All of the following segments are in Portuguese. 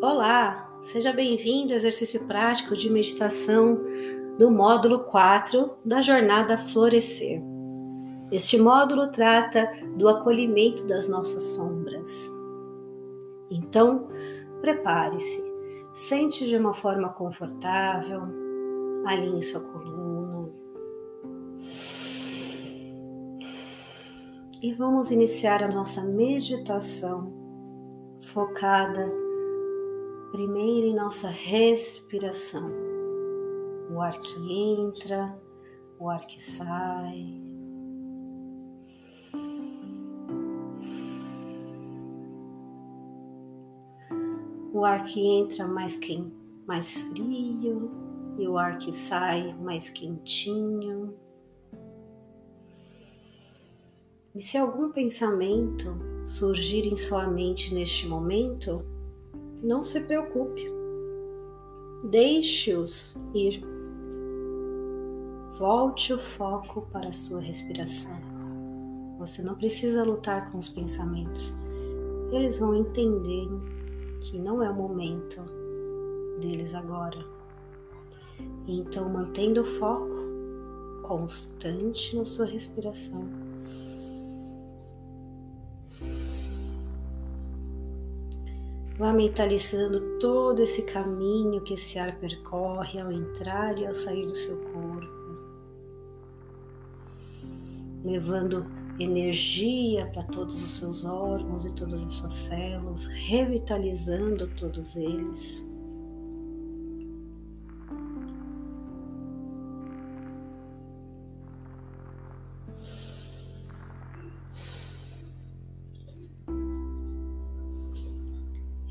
Olá, seja bem-vindo ao exercício prático de meditação do módulo 4 da jornada Florescer. Este módulo trata do acolhimento das nossas sombras. Então, prepare-se, sente de uma forma confortável, alinhe sua coluna. E vamos iniciar a nossa meditação focada primeiro em nossa respiração. O ar que entra, o ar que sai. O ar que entra mais, quente, mais frio e o ar que sai mais quentinho. E se algum pensamento surgir em sua mente neste momento, não se preocupe. Deixe-os ir. Volte o foco para a sua respiração. Você não precisa lutar com os pensamentos. Eles vão entender que não é o momento deles agora. Então, mantendo o foco constante na sua respiração Vá mentalizando todo esse caminho que esse ar percorre ao entrar e ao sair do seu corpo, levando energia para todos os seus órgãos e todas as suas células, revitalizando todos eles.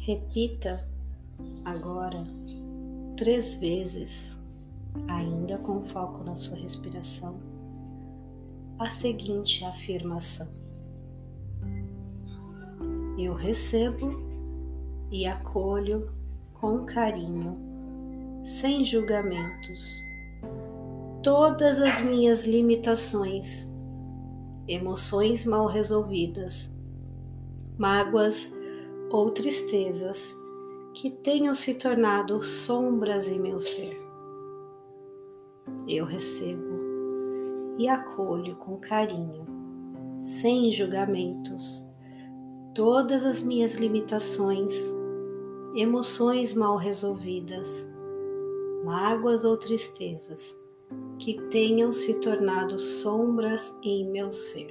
Repita agora três vezes, ainda com foco na sua respiração, a seguinte afirmação: Eu recebo e acolho com carinho, sem julgamentos, todas as minhas limitações, emoções mal resolvidas, mágoas ou tristezas que tenham se tornado sombras em meu ser. Eu recebo e acolho com carinho, sem julgamentos, todas as minhas limitações, emoções mal resolvidas, mágoas ou tristezas que tenham se tornado sombras em meu ser.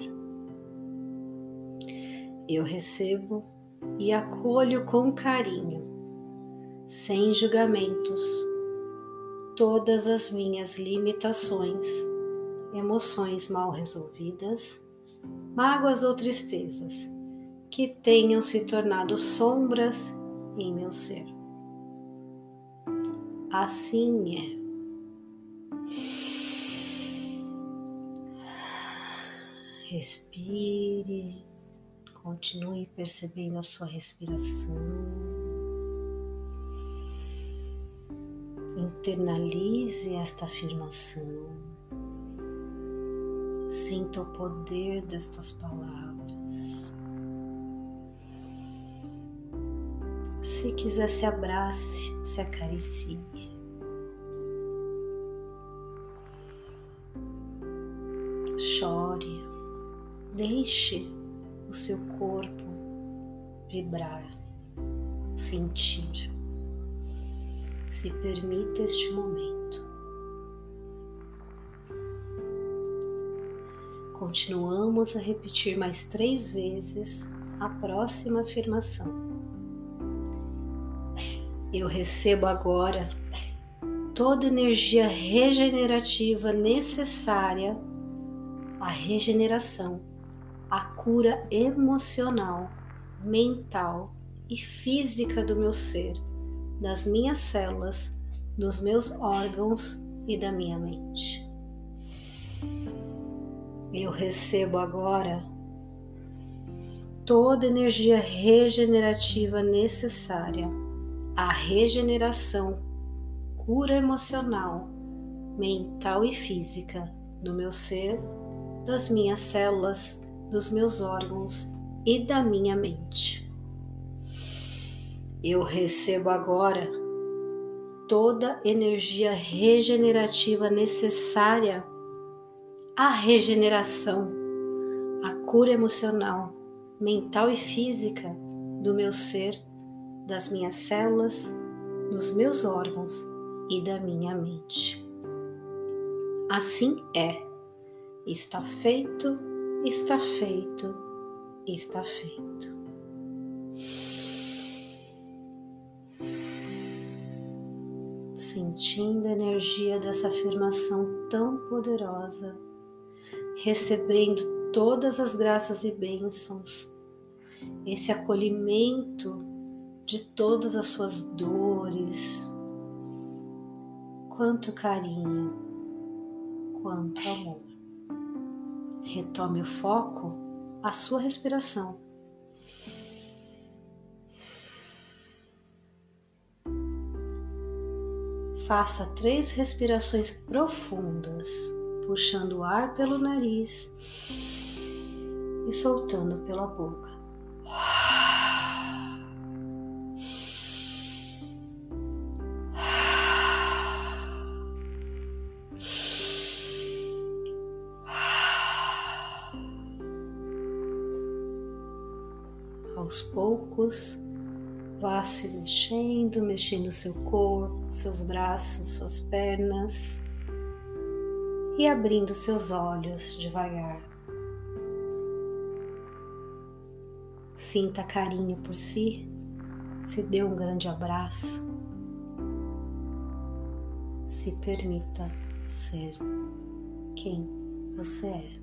Eu recebo e acolho com carinho, sem julgamentos, todas as minhas limitações, emoções mal resolvidas, mágoas ou tristezas que tenham se tornado sombras em meu ser. Assim é. Respire. Continue percebendo a sua respiração. Internalize esta afirmação. Sinta o poder destas palavras. Se quiser, se abrace, se acaricie. Chore, deixe seu corpo vibrar, sentir. Se permita este momento. Continuamos a repetir mais três vezes a próxima afirmação. Eu recebo agora toda energia regenerativa necessária à regeneração a cura emocional, mental e física do meu ser, das minhas células, dos meus órgãos e da minha mente. Eu recebo agora toda energia regenerativa necessária à regeneração, cura emocional, mental e física do meu ser, das minhas células, dos meus órgãos e da minha mente. Eu recebo agora toda energia regenerativa necessária à regeneração, à cura emocional, mental e física do meu ser, das minhas células, dos meus órgãos e da minha mente. Assim é. Está feito, está feito, está feito. Sentindo a energia dessa afirmação tão poderosa, recebendo todas as graças e bênçãos, esse acolhimento de todas as suas dores, quanto carinho, quanto amor. Retome o foco à sua respiração. Faça três respirações profundas, puxando o ar pelo nariz e soltando pela boca. Aos poucos, vá se mexendo, mexendo seu corpo, seus braços, suas pernas e abrindo seus olhos devagar. Sinta carinho por si, se dê um grande abraço. Se permita ser quem você é.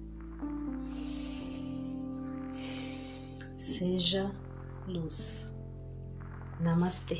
Seja luz. Namastê.